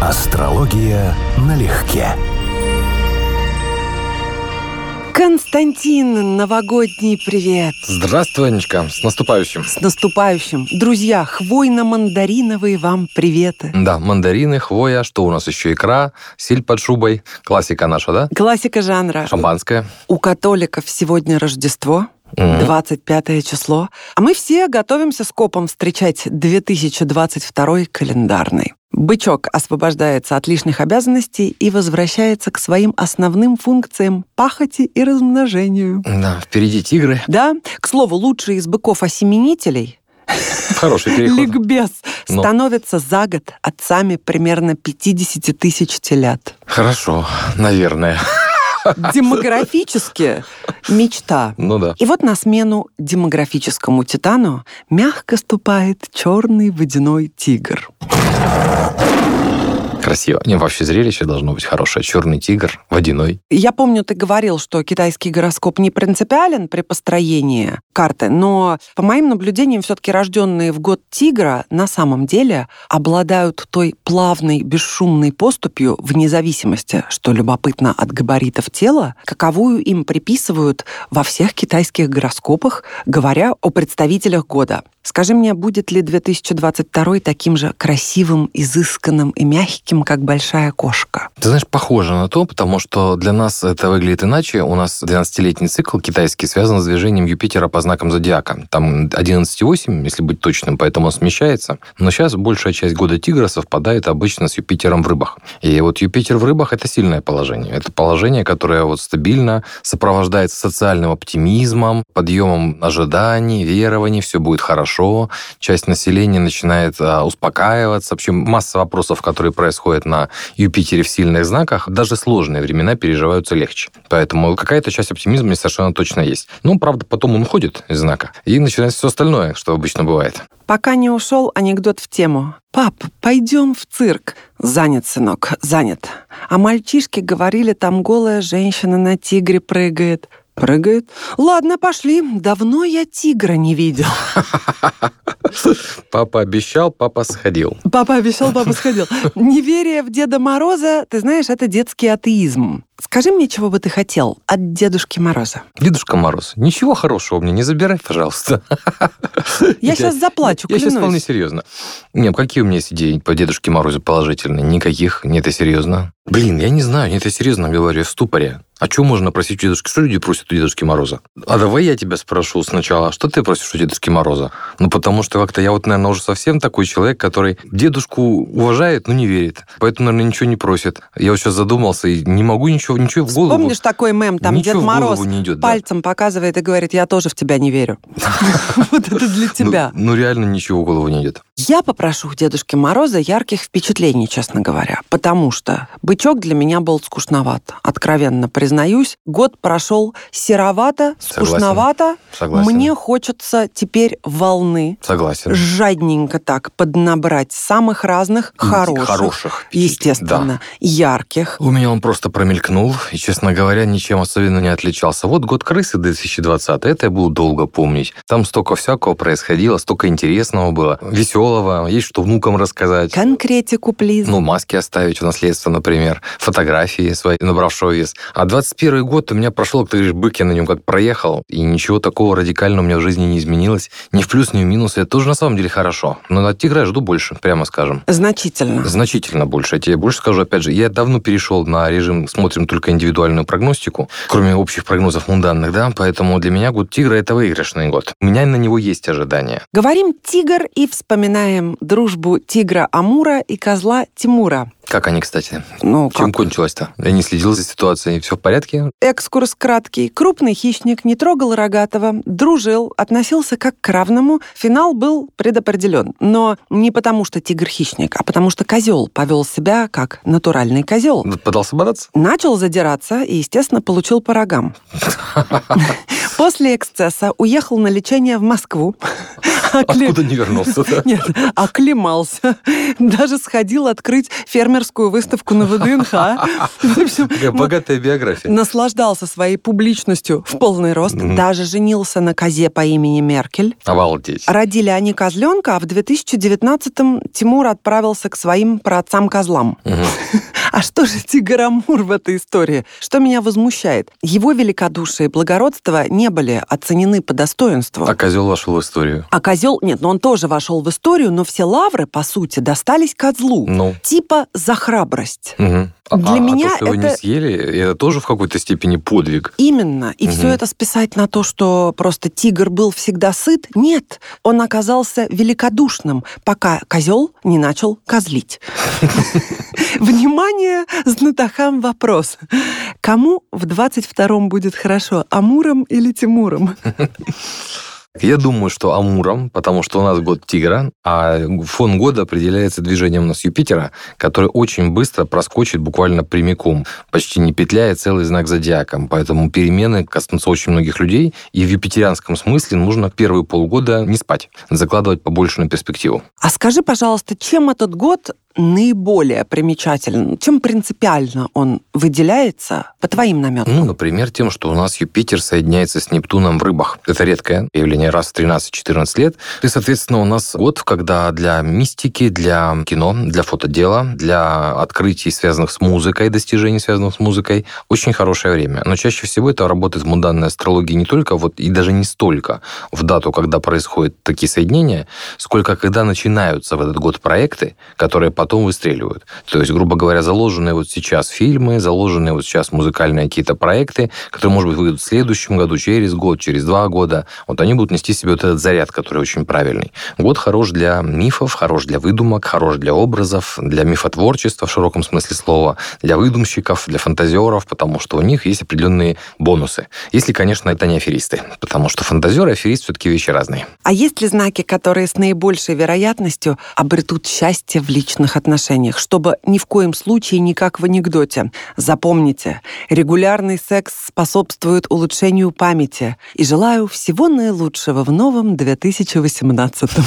Астрология налегке. Константин, новогодний привет! Здравствуй, Анечка, с наступающим. С наступающим! Друзья, хвойно-мандариновые вам приветы. Да, мандарины, хвоя, что у нас еще? Икра, силь под шубой. Классика наша, да? Классика жанра. Шампанское. У католиков сегодня Рождество, 25 число. А мы все готовимся с копом встречать 2022 календарный. Бычок освобождается от лишних обязанностей и возвращается к своим основным функциям пахоти и размножению. Да, впереди тигры. Да, к слову, лучшие из быков-осеменителей Хороший переход. Ликбез Ну. становятся за год отцами примерно 50 тысяч телят. Хорошо, наверное. Демографически мечта. Ну да. И вот на смену демографическому титану мягко ступает черный водяной тигр. Красиво. Не, вообще зрелище должно быть хорошее. Черный тигр, водяной. Я помню, ты говорил, что китайский гороскоп не принципиален при построении карты, но по моим наблюдениям, все-таки рожденные в год тигра на самом деле обладают той плавной, бесшумной поступью вне зависимости, что любопытно от габаритов тела, каковую им приписывают во всех китайских гороскопах, говоря о представителях года. Скажи мне, будет ли 2022 таким же красивым, изысканным и мягким, как большая кошка? Ты знаешь, похоже на то, потому что для нас это выглядит иначе. У нас 12-летний цикл китайский связан с движением Юпитера по знакам зодиака. Там 11,8, если быть точным, поэтому он смещается. Но сейчас большая часть года тигра совпадает обычно с Юпитером в рыбах. И вот Юпитер в рыбах – это сильное положение. Это положение, которое вот стабильно сопровождается социальным оптимизмом, подъемом ожиданий, верований, все будет хорошо. Часть населения начинает а, успокаиваться. Вообще масса вопросов, которые происходят на Юпитере в сильных знаках, даже сложные времена переживаются легче. Поэтому какая-то часть оптимизма совершенно точно есть. Ну, правда, потом он уходит из знака, и начинается все остальное, что обычно бывает. Пока не ушел анекдот в тему. «Пап, пойдем в цирк». «Занят, сынок, занят». А мальчишки говорили, там голая женщина на тигре прыгает. Прыгает? Ладно, пошли. Давно я тигра не видел. Папа обещал, папа сходил. Папа обещал, папа сходил. Неверие в Деда Мороза, ты знаешь, это детский атеизм. Скажи мне, чего бы ты хотел от Дедушки Мороза? Дедушка Мороз, ничего хорошего мне не забирай, пожалуйста. Я сейчас заплачу, Я сейчас вполне серьезно. Нет, какие у меня есть идеи по Дедушке Морозу положительные? Никаких. Нет, это серьезно. Блин, я не знаю, нет, я серьезно говорю, я в ступоре. А что можно просить у Дедушки? Что люди просят у Дедушки Мороза? А давай я тебя спрошу сначала, а что ты просишь у Дедушки Мороза? Ну, потому что как-то я вот, наверное, уже совсем такой человек, который дедушку уважает, но не верит. Поэтому, наверное, ничего не просит. Я вот сейчас задумался и не могу ничего, ничего в голову. Помнишь такой мем, там Ничего Дед Мороз не идет, да. пальцем показывает и говорит, я тоже в тебя не верю. Вот это для тебя. Ну, ну, реально ничего в голову не идет. Я попрошу у Дедушки Мороза ярких впечатлений, честно говоря, потому что бычок для меня был скучноват. Откровенно признаюсь, год прошел серовато, Согласен. скучновато. Согласен. Мне хочется теперь волны, Согласен. жадненько так поднабрать самых разных хороших, Хороших. естественно, ярких. У меня он просто промелькнул, и, честно говоря, ничем особенно не отличался. Вот год крысы 2020, это я буду долго помнить. Там столько всякого происходило, столько интересного было, веселого, есть что внукам рассказать. Конкретику, плиз. Ну, маски оставить в наследство, например, фотографии свои, набравшего вес. А 21 год у меня прошел, как ты говоришь, бык, я на нем как проехал, и ничего такого радикального у меня в жизни не изменилось. Ни в плюс, ни в минус, это тоже на самом деле хорошо. Но от тигра я жду больше, прямо скажем. Значительно. Значительно больше. Я тебе больше скажу, опять же, я давно перешел на режим «смотрим только индивидуальную прогностику», кроме общих прогнозов мунданных, да, поэтому для меня год тигра – это выигрышный год. У меня на него есть ожидания. Говорим «тигр» и вспоминаем дружбу тигра Амура и козла Тимура. Как они, кстати? Ну, Чем кончилось-то? Я не следил за ситуацией. Все в порядке? Экскурс краткий. Крупный хищник не трогал рогатого, дружил, относился как к равному. Финал был предопределен. Но не потому, что тигр хищник, а потому что козел повел себя как натуральный козел. Подался бодаться? Начал задираться и, естественно, получил по рогам. После эксцесса уехал на лечение в Москву. Откуда не вернулся? Нет, оклемался. Даже сходил открыть фермерский дизайнерскую выставку на ВДНХ. Богатая биография. Наслаждался своей публичностью в полный рост. Даже женился на козе по имени Меркель. Обалдеть. Родили они козленка, а в 2019-м Тимур отправился к своим праотцам-козлам. А что же Тигр Амур в этой истории? Что меня возмущает? Его великодушие и благородство не были оценены по достоинству. А козел вошел в историю. А козел, нет, ну он тоже вошел в историю, но все лавры, по сути, достались козлу. Ну. Типа за храбрость. Мгм. Для а, меня а то, что вы не это- съели, это тоже в какой-то степени подвиг. Именно. И все это списать на то, что просто тигр был всегда сыт? Нет. Он оказался великодушным, пока козел не начал козлить. Внимание, знатокам вопрос. Кому в 22-м будет хорошо, Амуром или Тимуром? Я думаю, что Амуром, потому что у нас год тигра, а фон года определяется движением у нас Юпитера, который очень быстро проскочит буквально прямиком, почти не петляя целый знак зодиака. Поэтому перемены коснутся очень многих людей, и в юпитерианском смысле нужно первые полгода не спать, закладывать побольше на перспективу. А скажи, пожалуйста, чем этот год наиболее примечателен? Чем принципиально он выделяется по твоим наметкам? Ну, например, тем, что у нас Юпитер соединяется с Нептуном в рыбах. Это редкое явление раз в 13-14 лет. И, соответственно, у нас год, когда для мистики, для кино, для фотодела, для открытий, связанных с музыкой, достижений, связанных с музыкой, очень хорошее время. Но чаще всего это работает в муданной астрологии не только вот и даже не столько в дату, когда происходят такие соединения, сколько когда начинаются в этот год проекты, которые потом выстреливают. То есть, грубо говоря, заложенные вот сейчас фильмы, заложенные вот сейчас музыкальные какие-то проекты, которые, может быть, выйдут в следующем году, через год, через два года, вот они будут нести себе вот этот заряд, который очень правильный. Год хорош для мифов, хорош для выдумок, хорош для образов, для мифотворчества в широком смысле слова, для выдумщиков, для фантазеров, потому что у них есть определенные бонусы. Если, конечно, это не аферисты, потому что фантазер и аферист все-таки вещи разные. А есть ли знаки, которые с наибольшей вероятностью обретут счастье в личных отношениях, чтобы ни в коем случае не как в анекдоте? Запомните, регулярный секс способствует улучшению памяти. И желаю всего наилучшего в новом 2018.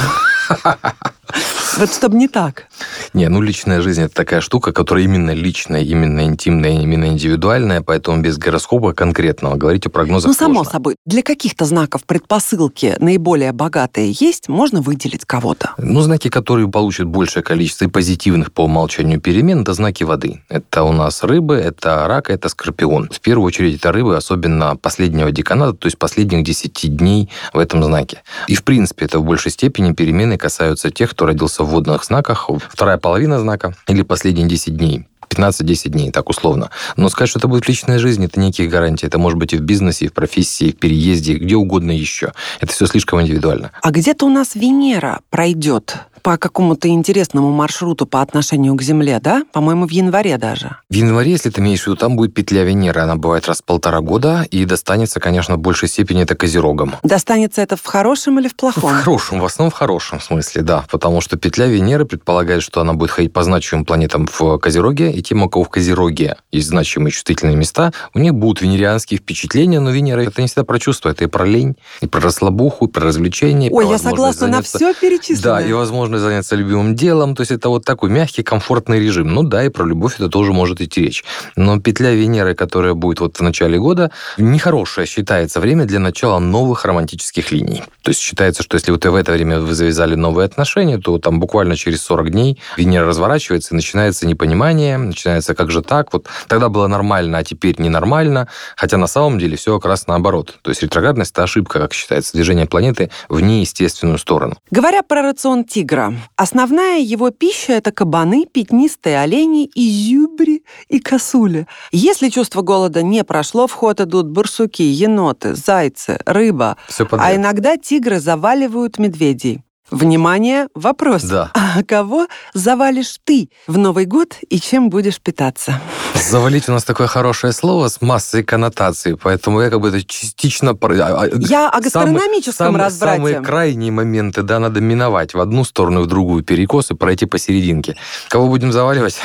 Вот чтобы не так. Не, ну личная жизнь это такая штука, которая именно личная, именно интимная, именно индивидуальная, поэтому без гороскопа конкретного говорить о прогнозах Ну, само сложно. собой, для каких-то знаков предпосылки наиболее богатые есть, можно выделить кого-то. Ну, знаки, которые получат большее количество и позитивных по умолчанию перемен, это знаки воды. Это у нас рыбы, это рак, это скорпион. В первую очередь это рыбы, особенно последнего деканата, то есть последних 10 дней в этом знаке. И, в принципе, это в большей степени перемены касаются тех, кто родился в водных знаках, вторая половина знака или последние 10 дней. 15-10 дней, так условно. Но сказать, что это будет в личной жизни, это некие гарантии. Это может быть и в бизнесе, и в профессии, и в переезде, где угодно еще. Это все слишком индивидуально. А где-то у нас Венера пройдет по какому-то интересному маршруту по отношению к Земле, да? По-моему, в январе даже. В январе, если ты имеешь в виду, там будет петля Венеры. Она бывает раз в полтора года, и достанется, конечно, в большей степени это козерогам. Достанется это в хорошем или в В плохом? хорошем, в основном в хорошем смысле, да. Потому что петля Венеры предполагает, что она будет ходить по значимым планетам в Козероге, и тем, у кого в Козероге есть значимые чувствительные места, у них будут венерианские впечатления, но Венера это не всегда про чувства, это и про лень, и про расслабуху, и про развлечения. Ой, я согласна на заняться- все перечислено. Да, и возможность заняться любимым делом. То есть это вот такой мягкий, комфортный режим. Ну да, и про любовь это тоже может идти речь. Но петля Венеры, которая будет вот в начале года, нехорошее считается время для начала новых романтических линий. То есть считается, что если вот в это время вы завязали новые отношения, то там буквально через 40 дней Венера разворачивается, и начинается непонимание, начинается как же так, вот тогда было нормально, а теперь ненормально, хотя на самом деле все как раз наоборот. То есть ретроградность – это ошибка, как считается, движение планеты в неестественную сторону. Говоря про рацион тигра, основная его пища – это кабаны, пятнистые олени, изюбри и косули. Если чувство голода не прошло, в ход идут барсуки, еноты, зайцы, рыба, а иногда тигры заваливают медведей. Внимание, вопрос. Да. А кого завалишь ты в Новый год и чем будешь питаться? Завалить у нас такое хорошее слово с массой коннотаций, поэтому я как бы это частично... а, а, Я о гастрономическом самые, разврате. Самые крайние моменты, да, надо миновать в одну сторону и в другую перекос и пройти посерединке. Кого будем заваливать?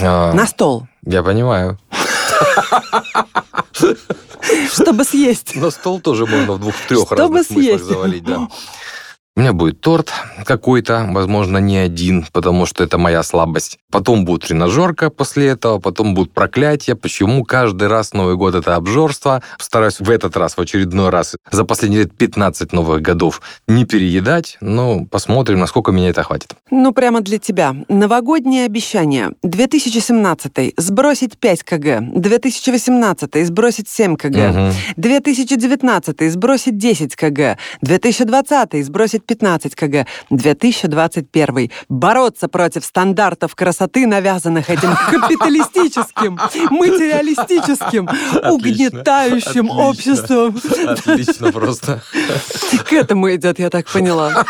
А, На стол, Я понимаю. чтобы съесть. На стол тоже можно в двух-трех разных смыслах съесть. завалить, да. У меня будет торт какой-то, возможно, не один, потому что это моя слабость. Потом будет тренажерка после этого, потом будут проклятия. Почему каждый раз Новый год это обжорство? Стараюсь в этот раз, в очередной раз, за последние лет 15 новых годов не переедать. Но посмотрим, насколько меня это хватит. Ну, прямо для тебя. Новогоднее обещание. 2017 сбросить 5 кг. 2018 сбросить 7 кг. Мгм. 2019 сбросить 10 кг. 2020 сбросить 15 кг. 2021 бороться против стандартов красоты, навязанных этим капиталистическим, материалистическим, угнетающим Отлично. обществом. Отлично просто. К этому идет, я так поняла.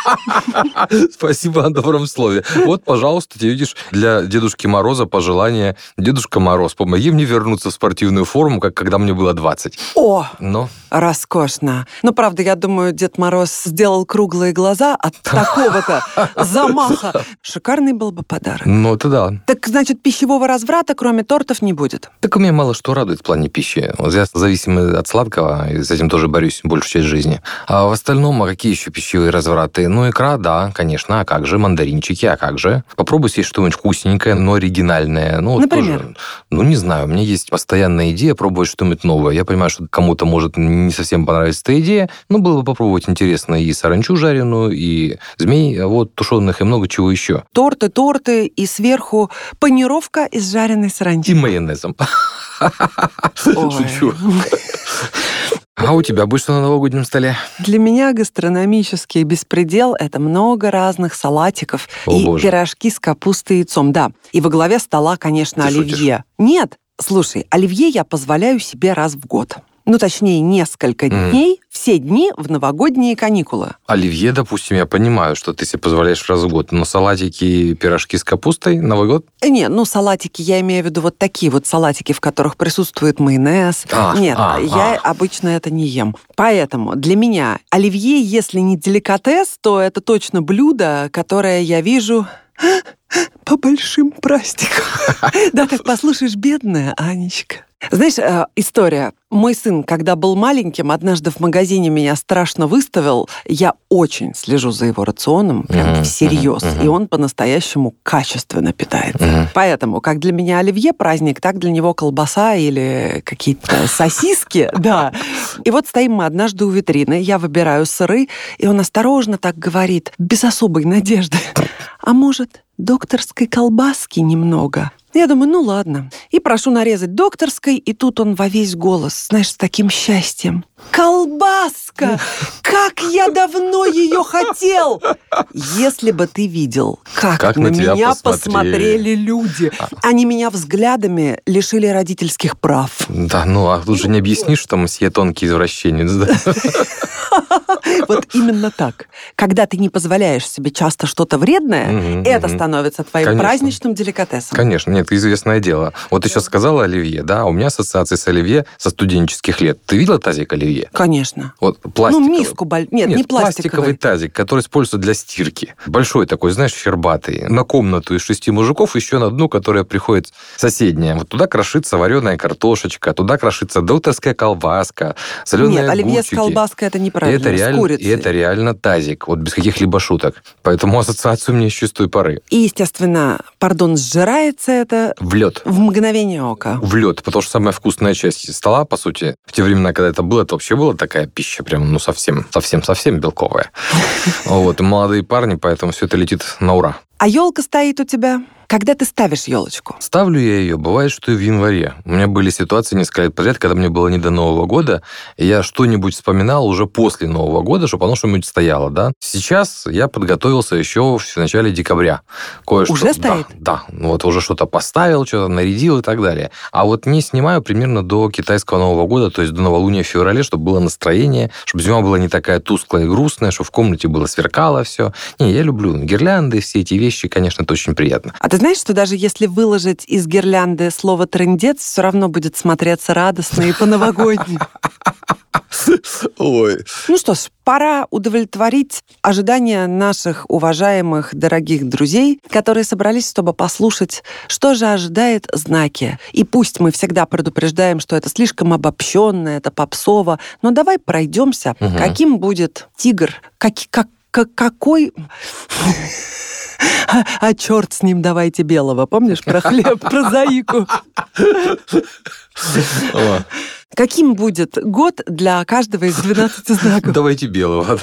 Спасибо о добром слове. Вот, пожалуйста, ты видишь, для Дедушки Мороза пожелание. Дедушка Мороз, помоги мне вернуться в спортивную форму, как когда мне было 20. О, Но Роскошно. Ну, правда, я думаю, Дед Мороз сделал круглые глаза от такого-то замаха. Шикарный был бы подарок. Ну, это да. Так, значит, пищевого разврата, кроме тортов, не будет. Так у меня мало что радует в плане пищи. Вот я зависимый от сладкого, и с этим тоже борюсь большую часть жизни. А в остальном, а какие еще пищевые развраты? Ну, икра, да, конечно, а как же? Мандаринчики, а как же? Попробуй съесть что-нибудь вкусненькое, но оригинальное. Ну, вот Например? тоже, ну, не знаю, у меня есть постоянная идея пробовать что-нибудь новое. Я понимаю, что кому-то может не совсем понравиться эта идея, но было бы попробовать интересно и саранчу жареную, и змей, а вот тушеных, и много чего еще. Торты, торты и сверху панировка из жареной И саранчи. майонезом. Ой. Шучу. А у тебя будет что на новогоднем столе? Для меня гастрономический беспредел — это много разных салатиков О, и боже. пирожки с капустой и яйцом. Да, и во главе стола, конечно, Ты оливье. Нет, слушай, оливье я позволяю себе раз в год. Ну, точнее, несколько Мгм. дней, все дни в новогодние каникулы. Оливье, допустим, я понимаю, что ты себе позволяешь раз в год, но салатики и пирожки с капустой Новый год? Э, Не, ну, салатики, я имею в виду вот такие вот салатики, в которых присутствует майонез. А, Нет, а, я а. обычно это не ем. Поэтому для меня оливье, если не деликатес, то это точно блюдо, которое я вижу по большим праздникам. Да, так послушаешь, бедная Анечка. Знаешь, э, история. Мой сын, когда был маленьким, однажды в магазине меня страшно выставил. Я очень слежу за его рационом, прям Мгм, всерьез. мгм. И он по-настоящему качественно питается. Мгм. Поэтому, как для меня оливье праздник, так для него колбаса или какие-то сосиски, да. И вот стоим мы однажды у витрины, я выбираю сыры, и он осторожно так говорит, без особой надежды. А может, докторской колбаски немного? Я думаю, ну ладно. И прошу нарезать докторской, и тут он во весь голос, знаешь, с таким счастьем. Колбаска! Как я давно ее хотел! Если бы ты видел, как, Как на, меня посмотрели. посмотрели люди. Они меня взглядами лишили родительских прав. Да, ну, а тут же не объяснишь, что мсье тонкий извращенец, да? Вот именно так. Когда ты не позволяешь себе часто что-то вредное, это становится твоим праздничным деликатесом. Конечно, нет, известное дело. Вот ты сейчас сказала оливье, да, у меня ассоциации с оливье со студенческих лет. Ты видела тазик оливье? Конечно. Вот пластиковый. Ну, миску, боль- нет, не пластиковый. тазик, который используется для стирки. Большой такой, знаешь, щербатый. На комнату из шести мужиков, еще на одну, которая приходит соседняя. Вот туда крошится вареная картошечка, туда крошится докторская колбаска, соленые Нет, оливье с огурчики. колбаской это неправильно. это, с реально, и это реально тазик, вот без каких-либо шуток. Поэтому ассоциацию мне с той поры. И, естественно, пардон, сжирается это В лед. в мгновение ока. В лед, потому что самая вкусная часть стола, по сути, в те времена, когда это было, это вообще была такая пища прям, ну, совсем, совсем, совсем белковая. Вот, молодые парни, поэтому все это летит на ура. А елка стоит у тебя, когда ты ставишь елочку. Ставлю я ее, бывает, что и в январе. У меня были ситуации несколько лет подряд, когда мне было не до Нового года, и я что-нибудь вспоминал уже после Нового года, чтобы оно что-нибудь стояло, да. Сейчас я подготовился еще в начале декабря. Кое-что. Уже стоит? Да, да. Вот уже что-то поставил, что-то нарядил и так далее. А вот не снимаю примерно до китайского Нового года, то есть до новолуния в феврале, чтобы было настроение, чтобы зима была не такая тусклая и грустная, чтобы в комнате было сверкало все. Не, я люблю гирлянды, все эти вещи, конечно, это очень приятно. А ты знаешь, что даже если выложить из гирлянды слово «трындец», все равно будет смотреться радостно и по-новогоднему. Ой. Ну что ж, пора удовлетворить ожидания наших уважаемых, дорогих друзей, которые собрались, чтобы послушать, что же ожидает знаки. И пусть мы всегда предупреждаем, что это слишком обобщенно, это попсово, но давай пройдемся, Мгм. каким будет тигр, как, как, как какой... А, а черт с ним, давайте белого. Помнишь про хлеб, про заику? Каким будет год для каждого из 12 знаков? Давайте белого.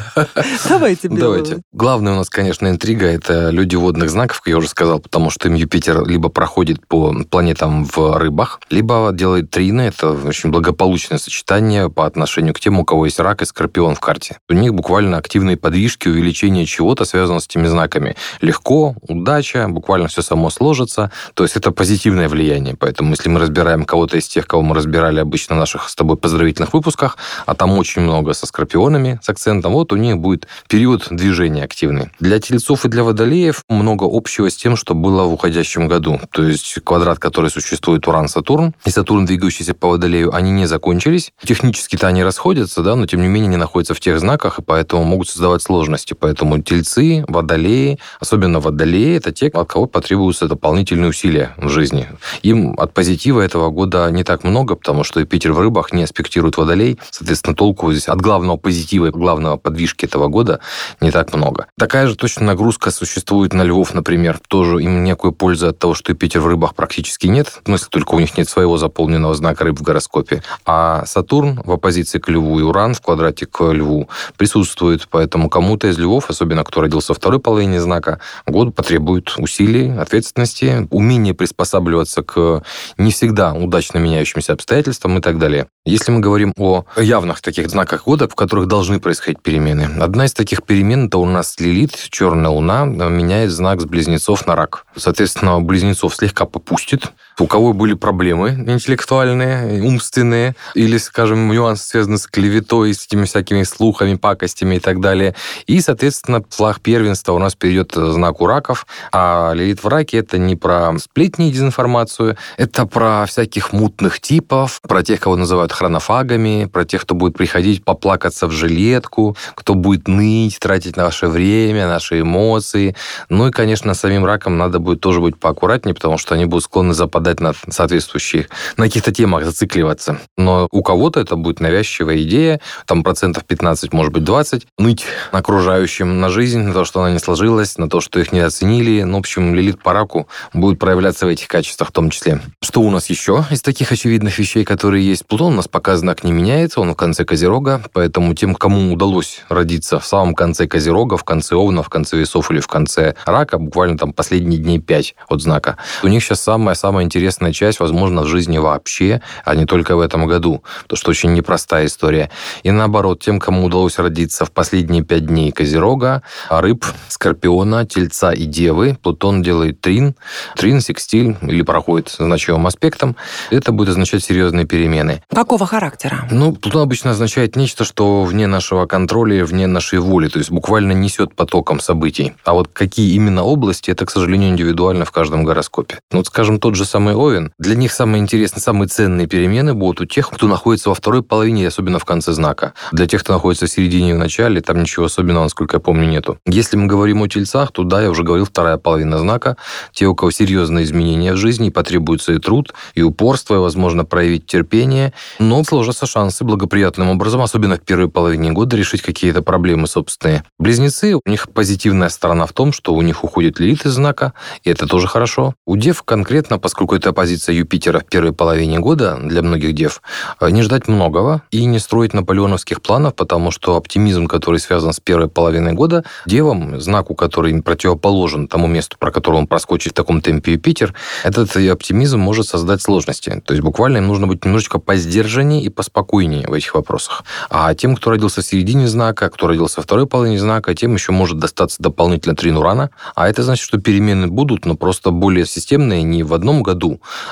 Давайте белого. Давайте. Главная у нас, конечно, интрига – это люди водных знаков, как я уже сказал, потому что им Юпитер либо проходит по планетам в рыбах, либо делает трины. Это очень благополучное сочетание по отношению к тем, у кого есть рак и скорпион в карте. У них буквально активные подвижки, увеличение чего-то связано с этими знаками. Легко, удача, буквально все само сложится. То есть это позитивное влияние. Поэтому если мы разбираем кого-то из тех, кого мы разбирали обычно в наших с тобой поздравительных выпусках, а там очень много со скорпионами, с акцентом, вот у них будет период движения активный. Для тельцов и для водолеев много общего с тем, что было в уходящем году. То есть квадрат, который существует Уран-Сатурн, и Сатурн, двигающийся по водолею, они не закончились. Технически-то они расходятся, да, но тем не менее не находятся в тех знаках, и поэтому могут создавать сложности. Поэтому тельцы, водолеи, особенно водолеи, это те, от кого потребуются дополнительные усилия в жизни. Им от позитива этого года не так много, потому что Юпитер в рыбах не аспектирует водолей. Соответственно, толку здесь от главного позитива и главного подвижки этого года не так много. Такая же точно нагрузка существует на львов, например. Тоже им некую пользу от того, что Юпитер в рыбах практически нет. Ну, если только у них нет своего заполненного знака рыб в гороскопе. А Сатурн в оппозиции к льву и Уран в квадрате к льву присутствует. Поэтому кому-то из львов, особенно кто родился во второй половине знака, год потребует усилий, ответственности, умения приспосабливаться к не всегда удачно меняющимся обстоятельствам и так далее далее. Если мы говорим о явных таких знаках года, в которых должны происходить перемены, одна из таких перемен это у нас Лилит, черная луна, меняет знак с близнецов на рак. Соответственно, близнецов слегка попустит. У кого были проблемы интеллектуальные, умственные, или, скажем, нюансы связаны с клеветой, с этими всякими слухами, пакостями и так далее. И, соответственно, флаг первенства у нас перейдет знак у раков, а Лилит в раке это не про сплетни и дезинформацию, это про всяких мутных типов, про тех, кого называют хронофагами, про тех, кто будет приходить поплакаться в жилетку, кто будет ныть, тратить наше время, наши эмоции. Ну и, конечно, самим раком надо будет тоже быть поаккуратнее, потому что они будут склонны западать на соответствующих, на каких-то темах зацикливаться. Но у кого-то это будет навязчивая идея, там процентов 15, может быть, 20, ныть окружающим на жизнь, на то, что она не сложилась, на то, что их не оценили. Ну, в общем, Лилит по раку будет проявляться в этих качествах в том числе. Что у нас еще из таких очевидных вещей, которые есть? Плутон у нас пока знак не меняется, он в конце Козерога, поэтому тем, кому удалось родиться в самом конце Козерога, в конце Овна, в конце Весов или в конце Рака, буквально там последние дней пять от знака, у них сейчас самая-самая интересная часть, возможно, в жизни вообще, а не только в этом году, потому что очень непростая история. И наоборот, тем, кому удалось родиться в последние пять дней Козерога, рыб, Скорпиона, Тельца и Девы, Плутон делает трин, трин, секстиль или проходит значимым аспектом, это будет означать серьезные перемены. Какого характера? Ну, Плутон обычно означает нечто, что вне нашего контроля, вне нашей воли, то есть буквально несет потоком событий. А вот какие именно области, это, к сожалению, индивидуально в каждом гороскопе. Ну, вот, скажем, тот же самый Овен, для них самые интересные, самые ценные перемены будут у тех, кто находится во второй половине, особенно в конце знака. Для тех, кто находится в середине и в начале, там ничего особенного, насколько я помню, нету. Если мы говорим о тельцах, то да, я уже говорил, вторая половина знака. Те, у кого серьезные изменения в жизни, потребуется и труд, и упорство, и, возможно, проявить терпение. Но сложатся шансы благоприятным образом, особенно в первой половине года, решить какие-то проблемы собственные. Близнецы, у них позитивная сторона в том, что у них уходит лилит из знака, и это тоже хорошо. У дев конкретно, поскольку это позиция Юпитера в первой половине года для многих дев, э, не ждать многого и не строить наполеоновских планов, потому что оптимизм, который связан с первой половиной года, девам, знаку, который противоположен тому месту, про которое он проскочит в таком темпе Юпитер, этот оптимизм может создать сложности. То есть буквально им нужно быть немножечко поздержаннее и поспокойнее в этих вопросах. А тем, кто родился в середине знака, кто родился во второй половине знака, тем еще может достаться дополнительно трин урана. А это значит, что перемены будут, но просто более системные не в одном году,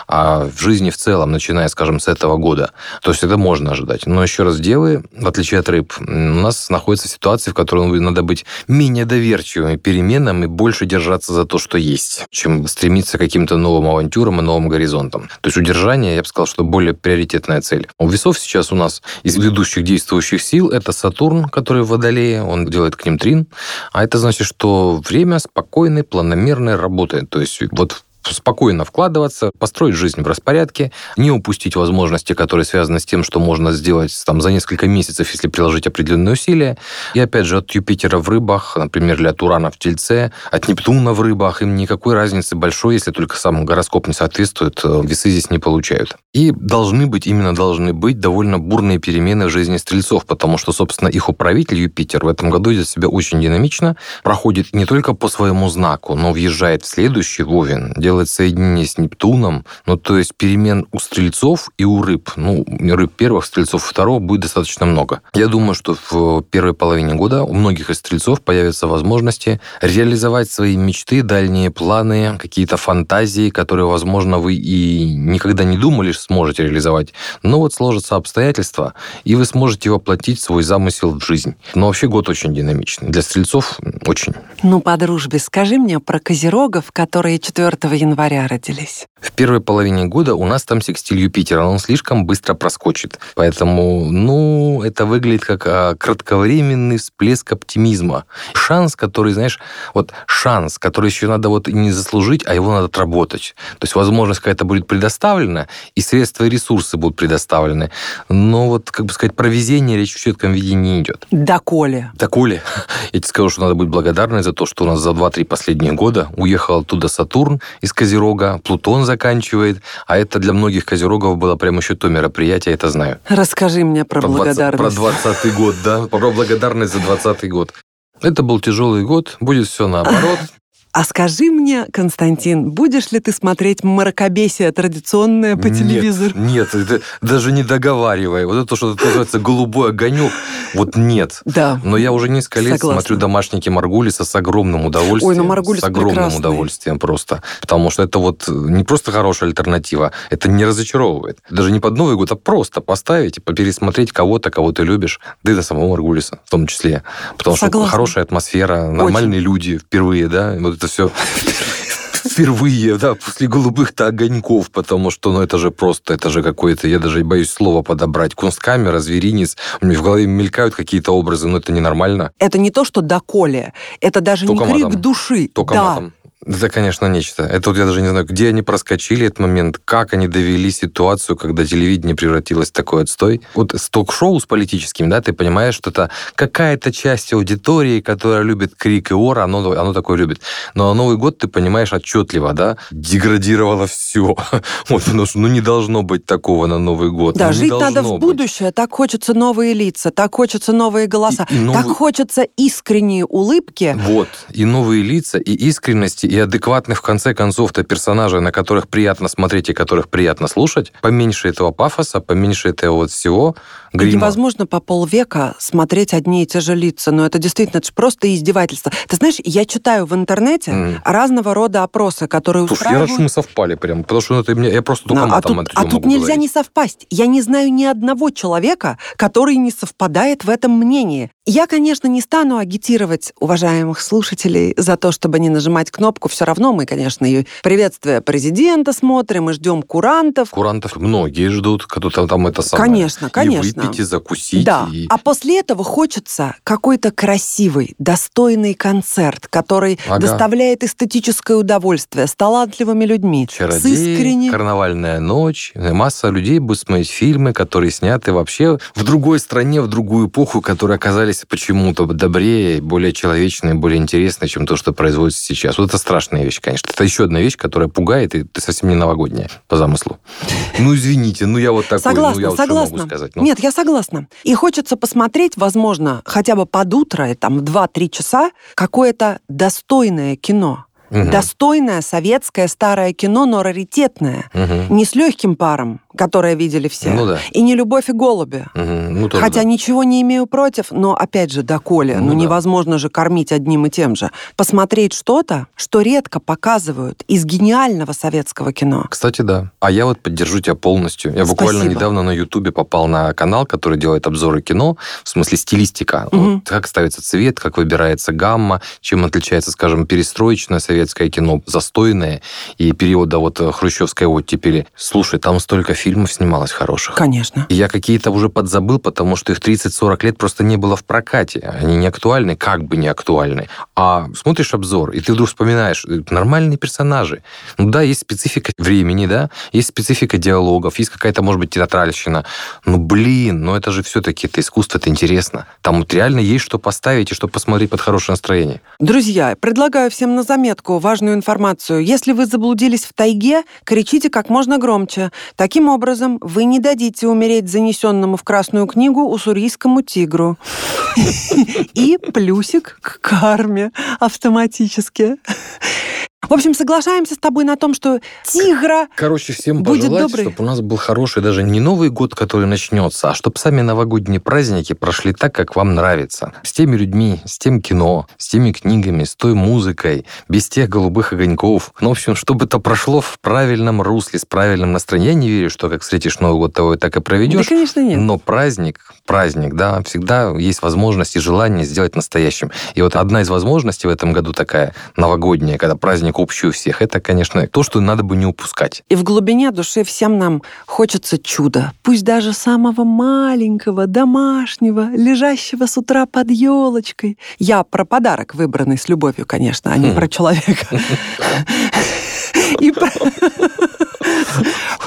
а в жизни в целом, начиная, скажем, с этого года. То есть это можно ожидать. Но еще раз, девы, в отличие от рыб, у нас находится ситуация, в которой надо быть менее доверчивыми переменам и больше держаться за то, что есть, чем стремиться к каким-то новым авантюрам и новым горизонтам. То есть удержание, я бы сказал, что более приоритетная цель. У весов сейчас у нас из ведущих действующих сил это Сатурн, который в Водолее, он делает к ним трин, а это значит, что время спокойной, планомерной работы. То есть вот спокойно вкладываться, построить жизнь в распорядке, не упустить возможности, которые связаны с тем, что можно сделать там, за несколько месяцев, если приложить определенные усилия. И опять же, от Юпитера в рыбах, например, или от Урана в Тельце, от Нептуна в рыбах, им никакой разницы большой, если только сам гороскоп не соответствует, э, весы здесь не получают. И должны быть, именно должны быть довольно бурные перемены в жизни стрельцов, потому что, собственно, их управитель Юпитер в этом году идет себя очень динамично, проходит не только по своему знаку, но въезжает в следующий Вовен, делает соединение с Нептуном, ну, то есть перемен у стрельцов и у рыб, ну, рыб первых, стрельцов второго будет достаточно много. Я думаю, что в первой половине года у многих из стрельцов появятся возможности реализовать свои мечты, дальние планы, какие-то фантазии, которые, возможно, вы и никогда не думали, что сможете реализовать. Но вот сложатся обстоятельства, и вы сможете воплотить свой замысел в жизнь. Но вообще год очень динамичный. Для стрельцов очень. Ну, по дружбе, скажи мне про козерогов, которые 4 января родились. В первой половине года у нас там секстиль Юпитера, он слишком быстро проскочит. Поэтому, ну, это выглядит как а, кратковременный всплеск оптимизма. Шанс, который, знаешь, вот шанс, который еще надо вот не заслужить, а его надо отработать. То есть возможность какая-то будет предоставлена, и средства и ресурсы будут предоставлены. Но вот, как бы сказать, про везение речь в четком виде не идет. Доколе. Доколе. Я тебе скажу, что надо быть благодарной за то, что у нас за 2-3 последние года уехал оттуда Сатурн из Козерога, Плутон за заканчивает, а это для многих козерогов было прям еще то мероприятие, я это знаю. Расскажи мне про, про благодарность. 20, про 20 год, да, про благодарность за 20 год. Это был тяжелый год, будет все наоборот. А скажи мне, Константин, будешь ли ты смотреть мракобесие традиционное по нет, телевизору? Нет, это даже не договаривай. Вот это, что называется голубой огонек, вот нет. Да. Но я уже несколько лет Согласна. смотрю домашники Маргулиса с огромным удовольствием. Ой, ну Маргулис С огромным прекрасный. удовольствием просто. Потому что это вот не просто хорошая альтернатива, это не разочаровывает. Даже не под Новый год, а просто поставить и пересмотреть кого-то, кого ты любишь, да и до самого Маргулиса в том числе. Потому Согласна. что хорошая атмосфера, нормальные Очень. люди впервые, да, вот это все впервые, да, после голубых-то огоньков, потому что, ну, это же просто, это же какое-то, я даже боюсь слова подобрать, кунсткамера, зверинец, у меня в голове мелькают какие-то образы, но это ненормально. Это не то, что доколе, это даже Только не крик матом. души. Только да. матом. Это, конечно, нечто. Это вот я даже не знаю, где они проскочили этот момент, как они довели ситуацию, когда телевидение превратилось в такой отстой. Вот с ток-шоу с политическим, да, ты понимаешь, что это какая-то часть аудитории, которая любит крик и ор, оно, оно такое любит. Но Новый год, ты понимаешь отчетливо, да, деградировало все. Вот, потому что, ну, не должно быть такого на Новый год. Да, ну, жить надо в будущее. Так хочется новые лица, так хочется новые голоса, И- и новый- так хочется искренние улыбки. Вот. И новые лица, и искренности, и адекватных, в конце концов-то, персонажей, на которых приятно смотреть и которых приятно слушать. Поменьше этого пафоса, поменьше этого вот всего грима. Невозможно по полвека смотреть одни и те же лица, но это действительно это ж просто издевательство. Ты знаешь, я читаю в интернете Мгм. разного рода опросы, которые Слушай, я рад, устраивают... что мы совпали прям, потому что ну, это мне, я просто только Да, а тут, а тут нельзя говорить. не совпасть. Я не знаю ни одного человека, который не совпадает в этом мнении. Я, конечно, не стану агитировать уважаемых слушателей за то, чтобы не нажимать кнопку. Все равно мы, конечно, и приветствие президента смотрим, и ждем курантов. Курантов многие ждут, кто-то там это самое. Конечно, конечно. И выпить, и закусить. Да. и- А после этого хочется какой-то красивый, достойный концерт, который Ага. доставляет эстетическое удовольствие с талантливыми людьми, с Чародей, искренне. карнавальная ночь. Масса людей будет смотреть фильмы, которые сняты вообще в другой стране, в другую эпоху, которые оказались почему-то добрее, более человечные, более интересные, чем то, что производится сейчас. Вот это страшная вещь, конечно. Это еще одна вещь, которая пугает, и ты совсем не новогодняя по замыслу. Ну, извините, ну я вот такой, Согласна, ну я вот согласна. могу сказать. Ну, Нет, я согласна. И хочется посмотреть, возможно, хотя бы под утро, там в 2-3 часа, какое-то достойное кино. Мгм, Достойное советское старое кино, но раритетное. мгм. Не с легким паром, которое видели все. Ну да. И не «Любовь и голуби». Мгм. Ну, тоже Хотя да. ничего не имею против, но опять же, доколе, ну, Ну да. невозможно же кормить одним и тем же. Посмотреть что-то, что редко показывают из гениального советского кино. Кстати, да. А я вот поддержу тебя полностью. Я буквально Спасибо. недавно на Ютубе попал на канал, который делает обзоры кино, в смысле стилистика. Мгм. Вот как ставится цвет, как выбирается гамма, чем отличается, скажем, перестроечное советское советское кино застойное и периода вот хрущевской оттепели. Слушай, там столько фильмов снималось хороших. Конечно. И я какие-то уже подзабыл, потому что их 30-40 лет просто не было в прокате. Они не актуальны, как бы не актуальны. А смотришь обзор, и ты вдруг вспоминаешь, э, нормальные персонажи. Ну да, есть специфика времени, да, есть специфика диалогов, есть какая-то, может быть, театральщина. Ну, блин, но это же все-таки это искусство, это интересно. Там вот реально есть что поставить и что посмотреть под хорошее настроение. Друзья, предлагаю всем на заметку важную информацию. Если вы заблудились в тайге, кричите как можно громче. Таким образом, вы не дадите умереть занесенному в Красную книгу уссурийскому тигру. И плюсик к карме автоматически. В общем, соглашаемся с тобой на том, что тигра Короче, всем будет пожелать, добрый. чтобы у нас был хороший даже не Новый год, который начнется, а чтобы сами новогодние праздники прошли так, как вам нравится. С теми людьми, с тем кино, с теми книгами, с той музыкой, без тех голубых огоньков. Ну, в общем, чтобы это прошло в правильном русле, с правильным настроением. Я не верю, что как встретишь Новый год, того и так и Да, проведешь. конечно, нет. Но праздник, праздник, да, всегда есть возможность и желание сделать настоящим. И вот одна из возможностей в этом году такая новогодняя, когда праздник общий у всех, это, конечно, то, что надо бы не упускать. И в глубине души всем нам хочется чуда. Пусть даже самого маленького, домашнего, лежащего с утра под елочкой. Я про подарок, выбранный с любовью, конечно, а не Хм. про человека. И про...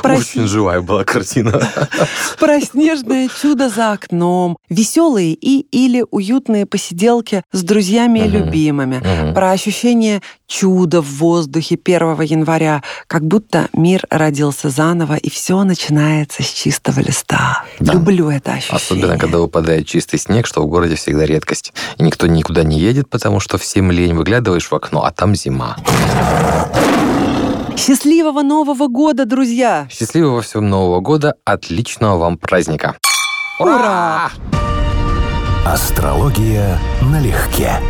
про Очень живая была картина. про снежное чудо за окном, веселые и или уютные посиделки с друзьями и любимыми, про ощущение чуда в воздухе 1 января, как будто мир родился заново, и все начинается с чистого листа. Да. Люблю это ощущение. Особенно, когда выпадает чистый снег, что в городе всегда редкость. И никто никуда не едет, потому что всем лень. Выглядываешь в окно, а там зима. Счастливого Нового года, друзья! Счастливого всем Нового года, отличного вам праздника. Ура! Астрология налегке.